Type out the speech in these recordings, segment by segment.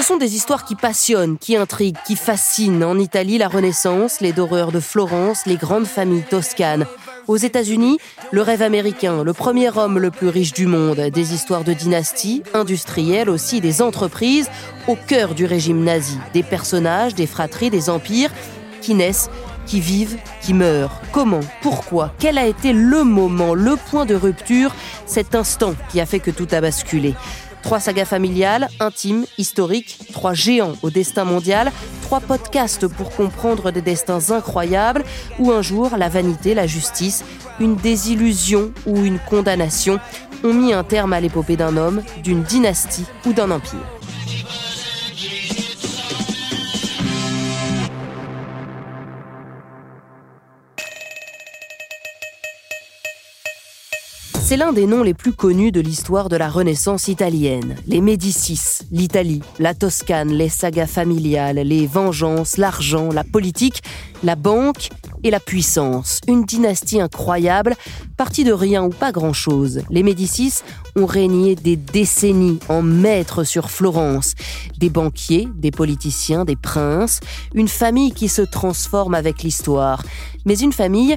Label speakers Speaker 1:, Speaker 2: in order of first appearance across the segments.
Speaker 1: Ce sont des histoires qui passionnent, qui intriguent, qui fascinent. En Italie, la Renaissance, les doreurs de Florence, les grandes familles toscanes. Aux États-Unis, le rêve américain, le premier homme le plus riche du monde, des histoires de dynasties, industrielles aussi, des entreprises, au cœur du régime nazi, des personnages, des fratries, des empires qui naissent, qui vivent, qui meurent. Comment? Pourquoi? Quel a été le moment, le point de rupture, cet instant qui a fait que tout a basculé? Trois sagas familiales, intimes, historiques, trois géants au destin mondial, trois podcasts pour comprendre des destins incroyables, où un jour la vanité, la justice, une désillusion ou une condamnation ont mis un terme à l'épopée d'un homme, d'une dynastie ou d'un empire. C'est l'un des noms les plus connus de l'histoire de la Renaissance italienne. Les Médicis, l'Italie, la Toscane, les sagas familiales, les vengeances, l'argent, la politique, la banque et la puissance. Une dynastie incroyable, partie de rien ou pas grand-chose. Les Médicis ont régné des décennies en maîtres sur Florence. Des banquiers, des politiciens, des princes. Une famille qui se transforme avec l'histoire. Mais une famille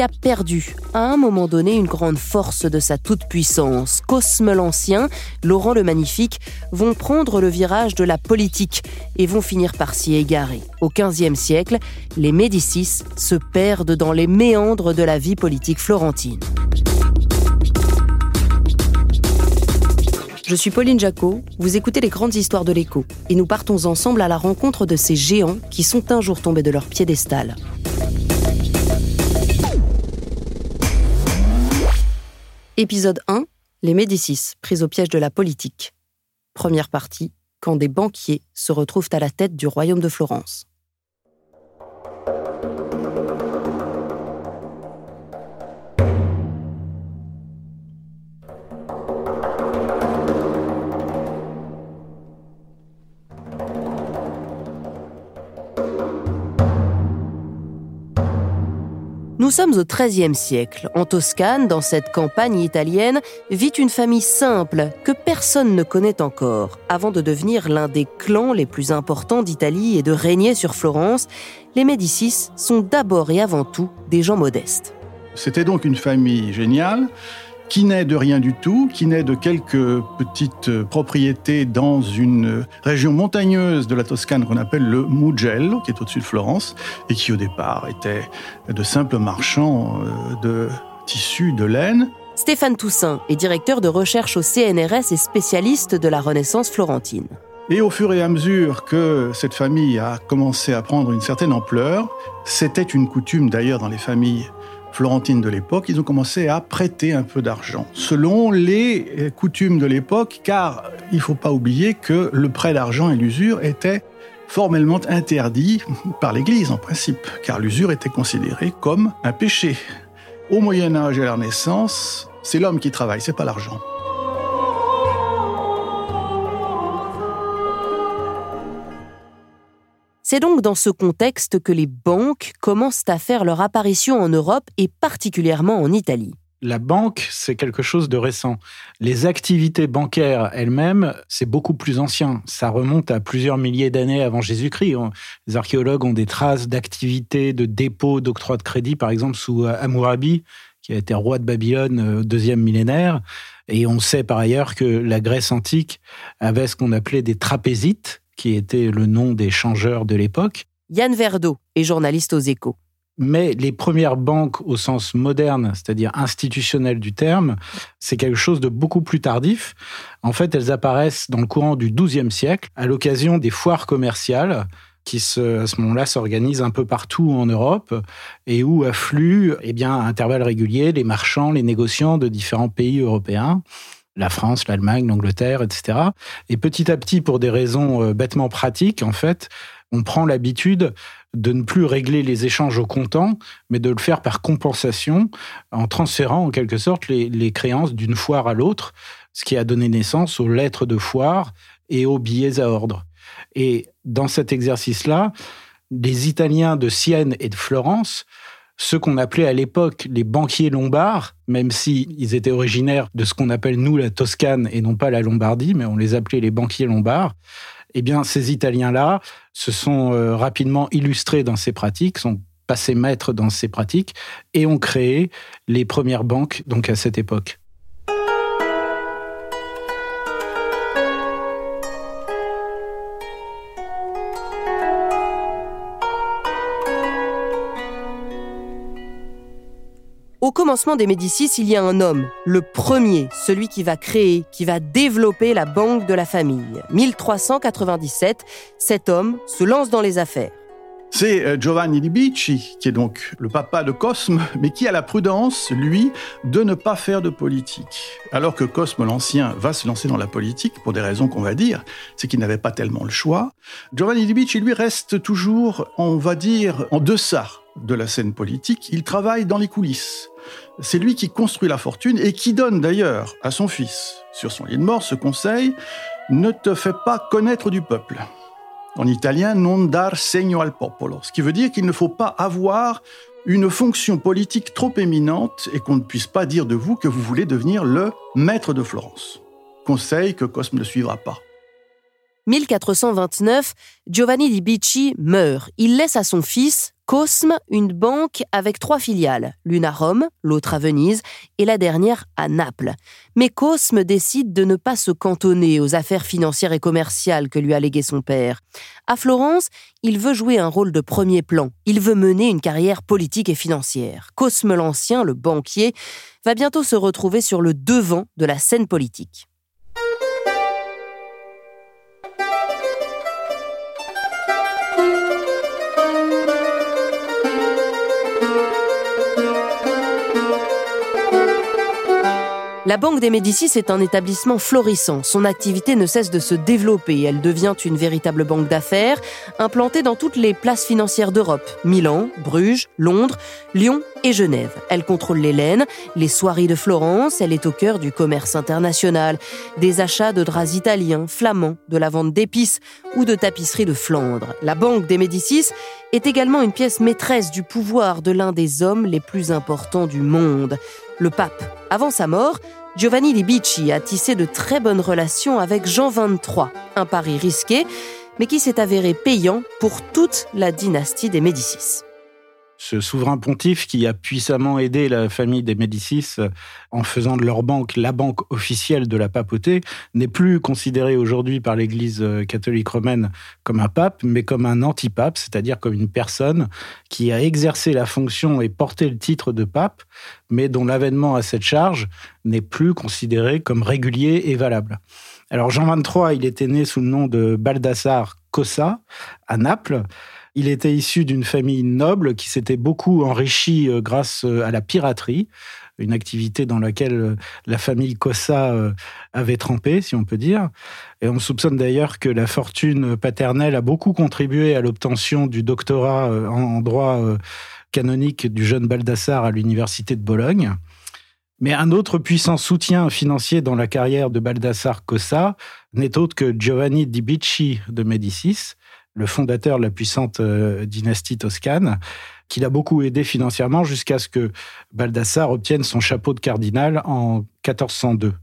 Speaker 1: a perdu à un moment donné une grande force de sa toute-puissance. Cosme l'Ancien, Laurent le Magnifique vont prendre le virage de la politique et vont finir par s'y égarer. Au XVe siècle, les Médicis se perdent dans les méandres de la vie politique florentine. Je suis Pauline Jacot, vous écoutez les grandes histoires de l'écho, et nous partons ensemble à la rencontre de ces géants qui sont un jour tombés de leur piédestal. Épisode 1 Les Médicis, pris au piège de la politique. Première partie Quand des banquiers se retrouvent à la tête du royaume de Florence. Nous sommes au XIIIe siècle. En Toscane, dans cette campagne italienne, vit une famille simple que personne ne connaît encore. Avant de devenir l'un des clans les plus importants d'Italie et de régner sur Florence, les Médicis sont d'abord et avant tout des gens modestes.
Speaker 2: C'était donc une famille géniale qui naît de rien du tout, qui naît de quelques petites propriétés dans une région montagneuse de la Toscane qu'on appelle le Mugello, qui est au-dessus de Florence, et qui au départ était de simples marchands euh, de tissus de laine.
Speaker 1: Stéphane Toussaint est directeur de recherche au CNRS et spécialiste de la Renaissance florentine.
Speaker 2: Et au fur et à mesure que cette famille a commencé à prendre une certaine ampleur, c'était une coutume d'ailleurs dans les familles florentines de l'époque, ils ont commencé à prêter un peu d'argent, selon les coutumes de l'époque, car il ne faut pas oublier que le prêt d'argent et l'usure étaient formellement interdits par l'Église en principe, car l'usure était considérée comme un péché. Au Moyen Âge et à la Renaissance, c'est l'homme qui travaille, c'est pas l'argent.
Speaker 1: C'est donc dans ce contexte que les banques commencent à faire leur apparition en Europe et particulièrement en Italie.
Speaker 3: La banque, c'est quelque chose de récent. Les activités bancaires elles-mêmes, c'est beaucoup plus ancien. Ça remonte à plusieurs milliers d'années avant Jésus-Christ. Les archéologues ont des traces d'activités, de dépôts, d'octroi de crédit, par exemple sous Hammurabi, qui a été roi de Babylone au deuxième millénaire. Et on sait par ailleurs que la Grèce antique avait ce qu'on appelait des trapézites, qui était le nom des changeurs de l'époque.
Speaker 1: Yann Verdeau est journaliste aux échos.
Speaker 3: Mais les premières banques au sens moderne, c'est-à-dire institutionnel du terme, c'est quelque chose de beaucoup plus tardif. En fait, elles apparaissent dans le courant du XIIe siècle à l'occasion des foires commerciales qui se, à ce moment-là s'organise un peu partout en Europe et où affluent eh bien, à intervalles réguliers les marchands, les négociants de différents pays européens la France, l'Allemagne, l'Angleterre, etc. Et petit à petit, pour des raisons euh, bêtement pratiques, en fait, on prend l'habitude de ne plus régler les échanges au comptant, mais de le faire par compensation, en transférant en quelque sorte les, les créances d'une foire à l'autre, ce qui a donné naissance aux lettres de foire et aux billets à ordre. Et dans cet exercice-là, les Italiens de Sienne et de Florence, ceux qu'on appelait à l'époque les banquiers lombards, même s'ils étaient originaires de ce qu'on appelle nous la Toscane et non pas la Lombardie, mais on les appelait les banquiers lombards, eh bien ces Italiens-là se sont euh, rapidement illustrés dans ces pratiques, sont passés maîtres dans ces pratiques et ont créé les premières banques donc à cette époque.
Speaker 1: Commencement des Médicis, il y a un homme, le premier, celui qui va créer, qui va développer la banque de la famille. 1397, cet homme se lance dans les affaires.
Speaker 2: C'est euh, Giovanni di Bicci, qui est donc le papa de Cosme, mais qui a la prudence, lui, de ne pas faire de politique. Alors que Cosme l'Ancien va se lancer dans la politique, pour des raisons qu'on va dire, c'est qu'il n'avait pas tellement le choix. Giovanni di Bicci, lui, reste toujours, on va dire, en deçà de la scène politique. Il travaille dans les coulisses. C'est lui qui construit la fortune et qui donne d'ailleurs à son fils, sur son lit de mort, ce conseil ne te fais pas connaître du peuple. En italien, non dar segno al popolo, ce qui veut dire qu'il ne faut pas avoir une fonction politique trop éminente et qu'on ne puisse pas dire de vous que vous voulez devenir le maître de Florence. Conseil que Cosme ne suivra pas.
Speaker 1: 1429, Giovanni di Bicci meurt. Il laisse à son fils, Cosme, une banque avec trois filiales, l'une à Rome, l'autre à Venise et la dernière à Naples. Mais Cosme décide de ne pas se cantonner aux affaires financières et commerciales que lui a légué son père. À Florence, il veut jouer un rôle de premier plan. Il veut mener une carrière politique et financière. Cosme l'Ancien, le banquier, va bientôt se retrouver sur le devant de la scène politique. La Banque des Médicis est un établissement florissant. Son activité ne cesse de se développer. Elle devient une véritable banque d'affaires, implantée dans toutes les places financières d'Europe. Milan, Bruges, Londres, Lyon et Genève. Elle contrôle les laines, les soieries de Florence. Elle est au cœur du commerce international. Des achats de draps italiens, flamands, de la vente d'épices ou de tapisseries de Flandre. La Banque des Médicis est également une pièce maîtresse du pouvoir de l'un des hommes les plus importants du monde le pape. Avant sa mort, Giovanni di Bicci a tissé de très bonnes relations avec Jean XXIII, un pari risqué, mais qui s'est avéré payant pour toute la dynastie des Médicis
Speaker 3: ce souverain pontife qui a puissamment aidé la famille des Médicis euh, en faisant de leur banque la banque officielle de la papauté, n'est plus considéré aujourd'hui par l'Église euh, catholique romaine comme un pape, mais comme un antipape, c'est-à-dire comme une personne qui a exercé la fonction et porté le titre de pape, mais dont l'avènement à cette charge n'est plus considéré comme régulier et valable. Alors Jean XXIII, il était né sous le nom de Baldassare Cossa à Naples. Il était issu d'une famille noble qui s'était beaucoup enrichie euh, grâce euh, à la piraterie, une activité dans laquelle euh, la famille Cossa avait trempé, si on peut dire. Et on soupçonne d'ailleurs que la fortune paternelle a beaucoup contribué à l'obtention du doctorat en droit canonique du jeune Baldassare à l'université de Bologne. Mais un autre puissant soutien financier dans la carrière de Baldassare Cossa n'est autre que Giovanni di Bicci de Médicis, le fondateur de la puissante euh, dynastie toscane, qui l'a beaucoup aidé financièrement jusqu'à ce que Baldassare obtienne son chapeau de cardinal en 1402.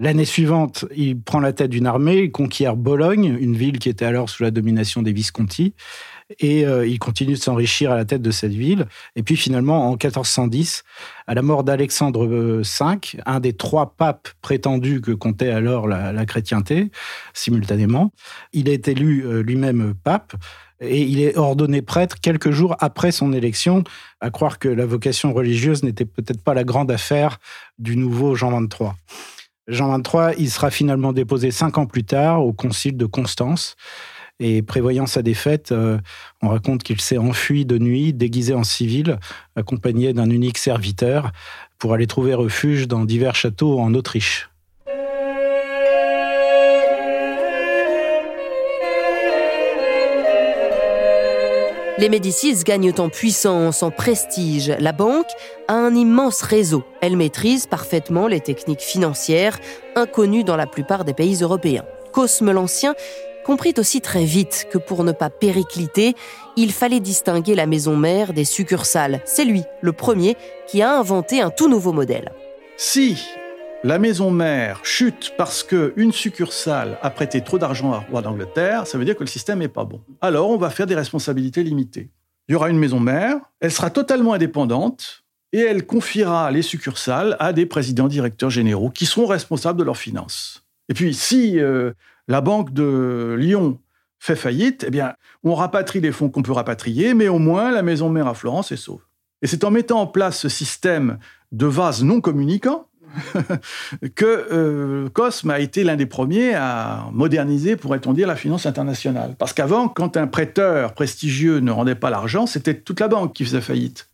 Speaker 3: L'année suivante, il prend la tête d'une armée, il conquiert Bologne, une ville qui était alors sous la domination des Visconti, et euh, il continue de s'enrichir à la tête de cette ville. Et puis finalement, en 1410, à la mort d'Alexandre V, un des trois papes prétendus que comptait alors la, chrétienté, simultanément, il est élu euh, lui-même pape. Et il est ordonné prêtre quelques jours après son élection, à croire que la vocation religieuse n'était peut-être pas la grande affaire du nouveau Jean XXIII. Jean XXIII, il sera finalement déposé cinq ans plus tard au concile de Constance. Et prévoyant sa défaite, euh, on raconte qu'il s'est enfui de nuit, déguisé en civil, accompagné d'un unique serviteur, pour aller trouver refuge dans divers châteaux en Autriche.
Speaker 1: Les Médicis gagnent en puissance, en prestige. La banque a un immense réseau. Elle maîtrise parfaitement les techniques financières inconnues dans la plupart des pays européens. Cosme l'Ancien comprit aussi très vite que pour ne pas péricliter, il fallait distinguer la maison mère des succursales. C'est lui, le premier, qui a inventé un tout nouveau modèle.
Speaker 2: Si la maison mère chute parce qu'une succursale a prêté trop d'argent à roi d'Angleterre, ça veut dire que le système n'est pas bon. Alors on va faire des responsabilités limitées. Il y aura une maison mère, elle sera totalement indépendante et elle confiera les succursales à des présidents directeurs généraux qui seront responsables de leurs finances. Et puis si euh, la banque de Lyon fait faillite, eh bien on rapatrie les fonds qu'on peut rapatrier, mais au moins la maison mère à Florence est sauve. Et c'est en mettant en place ce système de vases non communicants que euh, Cosme a été l'un des premiers à moderniser, pourrait-on dire, la finance internationale. Parce qu'avant, quand un prêteur prestigieux ne rendait pas l'argent, c'était toute la banque qui faisait faillite.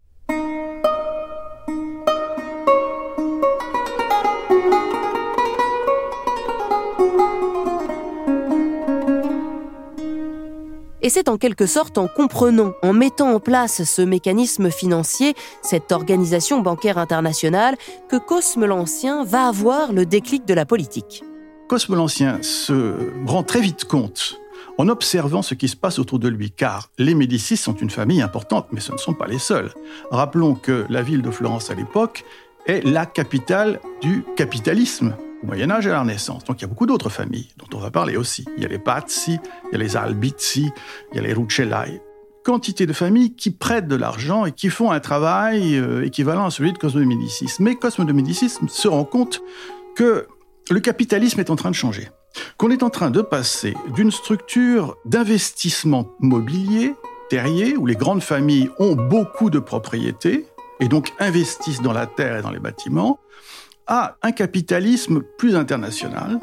Speaker 1: Et c'est en quelque sorte en comprenant, en mettant en place ce mécanisme financier, cette organisation bancaire internationale, que Cosme l'Ancien va avoir le déclic de la politique.
Speaker 2: Cosme l'Ancien se rend très vite compte en observant ce qui se passe autour de lui, car les Médicis sont une famille importante, mais ce ne sont pas les seuls. Rappelons que la ville de Florence à l'époque est la capitale du capitalisme au Moyen Âge et à la Renaissance. Donc il y a beaucoup d'autres familles dont on va parler aussi. Il y a les Pazzi, il y a les Albizzi, il y a les Rucellai. Quantité de familles qui prêtent de l'argent et qui font un travail euh, équivalent à celui de Cosme de Médicis. Mais Cosme de Médicis se rend compte que le capitalisme est en train de changer. Qu'on est en train de passer d'une structure d'investissement mobilier, terrier, où les grandes familles ont beaucoup de propriétés, et donc investissent dans la terre et dans les bâtiments, à un capitalisme plus international,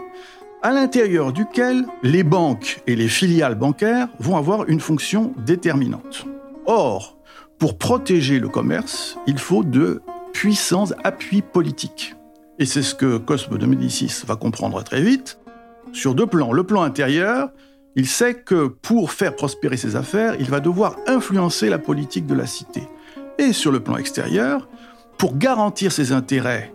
Speaker 2: à l'intérieur duquel les banques et les filiales bancaires vont avoir une fonction déterminante. Or, pour protéger le commerce, il faut de puissants appuis politiques. Et c'est ce que Cosme de Médicis va comprendre très vite. Sur deux plans. Le plan intérieur, il sait que pour faire prospérer ses affaires, il va devoir influencer la politique de la cité. Et sur le plan extérieur, pour garantir ses intérêts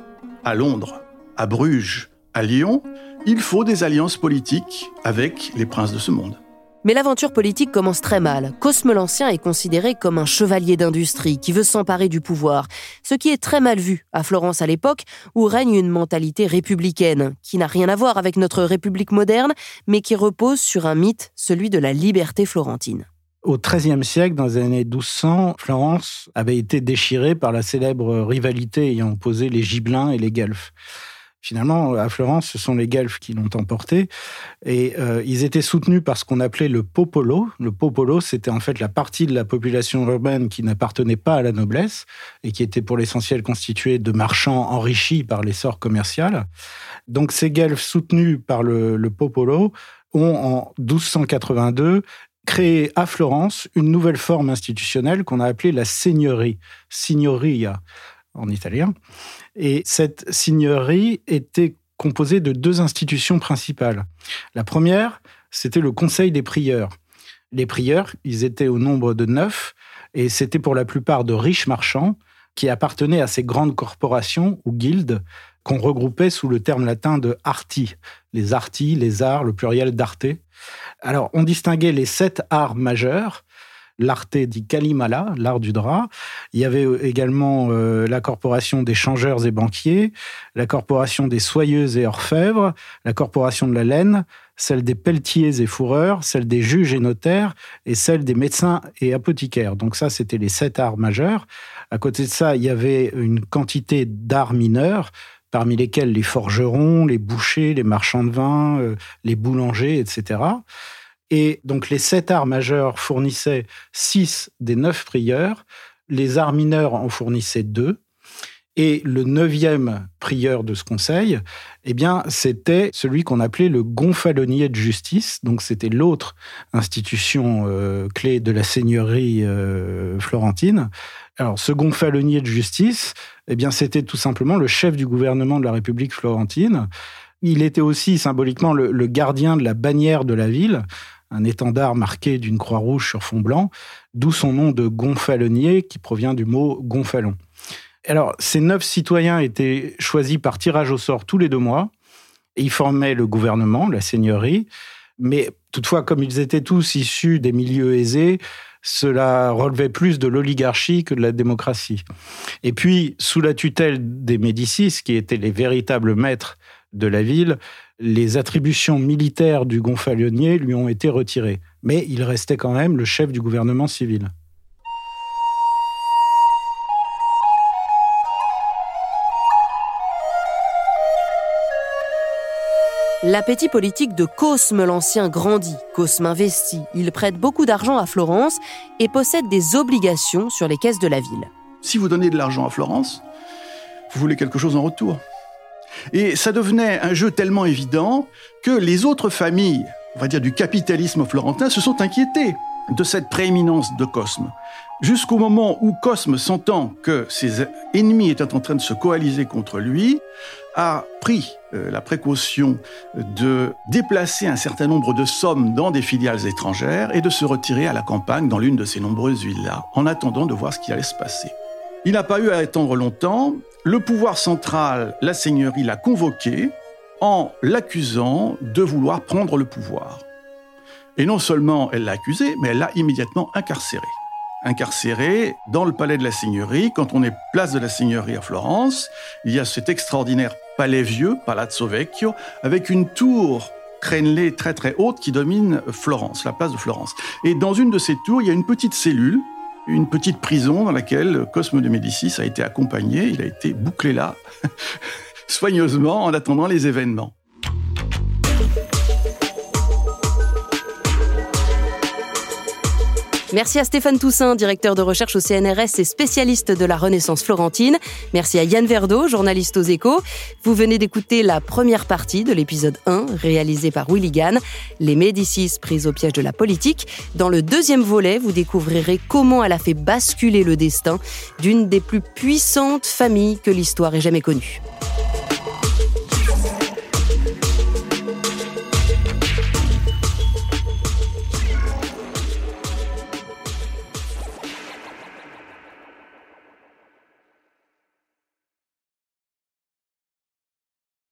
Speaker 2: à Londres, à Bruges, à Lyon, il faut des alliances politiques avec les princes de ce monde.
Speaker 1: Mais l'aventure politique commence très mal. Cosme l'Ancien est considéré comme un chevalier d'industrie qui veut s'emparer du pouvoir, ce qui est très mal vu à Florence à l'époque où règne une mentalité républicaine, qui n'a rien à voir avec notre République moderne, mais qui repose sur un mythe, celui de la liberté florentine.
Speaker 3: Au XIIIe siècle, dans les années 1200, Florence avait été déchirée par la célèbre rivalité ayant opposé les Gibelins et les Guelfes. Finalement, à Florence, ce sont les Guelfes qui l'ont emporté. Et euh, ils étaient soutenus par ce qu'on appelait le popolo. Le popolo, c'était en fait la partie de la population urbaine qui n'appartenait pas à la noblesse et qui était pour l'essentiel constituée de marchands enrichis par l'essor commercial. Donc ces Guelfes soutenus par le, le popolo ont en 1282 créé à Florence une nouvelle forme institutionnelle qu'on a appelée la seigneurie, signoria en italien. Et cette seigneurie était composée de deux institutions principales. La première, c'était le Conseil des prieurs. Les prieurs, ils étaient au nombre de neuf, et c'était pour la plupart de riches marchands qui appartenaient à ces grandes corporations ou guildes qu'on regroupait sous le terme latin de arti. Les arti, les arts, le pluriel d'arte. Alors, on distinguait les sept arts majeurs, l'arte di Kalimala, l'art du drap. Il y avait également euh, la corporation des changeurs et banquiers, la corporation des soyeuses et orfèvres, la corporation de la laine, celle des pelletiers et fourreurs, celle des juges et notaires et celle des médecins et apothicaires. Donc ça, c'était les sept arts majeurs. À côté de ça, il y avait une quantité d'arts mineurs, parmi lesquels les forgerons, les bouchers, les marchands de vin, euh, les boulangers, etc. Et donc les sept arts majeurs fournissaient six des neuf prieurs, les arts mineurs en fournissaient deux, Et le neuvième prieur de ce conseil, eh bien, c'était celui qu'on appelait le gonfalonier de justice. Donc, c'était l'autre institution euh, clé de la seigneurie euh, florentine. Alors, ce gonfalonier de justice, eh bien, c'était tout simplement le chef du gouvernement de la République florentine. Il était aussi symboliquement le, le gardien de la bannière de la ville, un étendard marqué d'une croix rouge sur fond blanc, d'où son nom de gonfalonier qui provient du mot gonfalon. Alors, ces neuf citoyens étaient choisis par tirage au sort tous les deux mois. ils formaient le gouvernement, la seigneurie. Mais toutefois, comme ils étaient tous issus des milieux aisés, cela relevait plus de l'oligarchie que de la démocratie. Et puis, sous la tutelle des Médicis, qui étaient les véritables maîtres de la ville, les attributions militaires du gonfalonier lui ont été retirées. Mais il restait quand même le chef du gouvernement civil.
Speaker 1: L'appétit politique de Cosme l'Ancien grandit. Cosme investit, il prête beaucoup d'argent à Florence et possède des obligations sur les caisses de la ville.
Speaker 2: Si vous donnez de l'argent à Florence, vous voulez quelque chose en retour. Et ça devenait un jeu tellement évident que les autres familles, on va dire du capitalisme florentin, se sont inquiétées de cette prééminence de Cosme. Jusqu'au moment où Cosme, sentant que ses ennemis étaient en train de se coaliser contre lui, a pris euh, la précaution de déplacer un certain nombre de sommes dans des filiales étrangères et de se retirer à la campagne dans l'une de ces nombreuses villas, en attendant de voir ce qui allait se passer. Il n'a pas eu à attendre longtemps. Le pouvoir central, la seigneurie, l'a convoqué en l'accusant de vouloir prendre le pouvoir. Et non seulement elle l'a accusé, mais elle l'a immédiatement incarcéré. Incarcéré dans le palais de la Seigneurie. Quand on est place de la Seigneurie à Florence, il y a cet extraordinaire palais vieux, Palazzo Vecchio, avec une tour crénelée très très haute qui domine Florence, la place de Florence. Et dans une de ces tours, il y a une petite cellule, une petite prison dans laquelle Cosme de Médicis a été accompagné. Il a été bouclé là, soigneusement, en attendant les événements.
Speaker 1: Merci à Stéphane Toussaint, directeur de recherche au CNRS et spécialiste de la Renaissance florentine. Merci à Yann Verdeau, journaliste aux échos. Vous venez d'écouter la première partie de l'épisode 1, réalisé par Willy Gann, Les Médicis prises au piège de la politique. Dans le deuxième volet, vous découvrirez comment elle a fait basculer le destin d'une des plus puissantes familles que l'histoire ait jamais connue.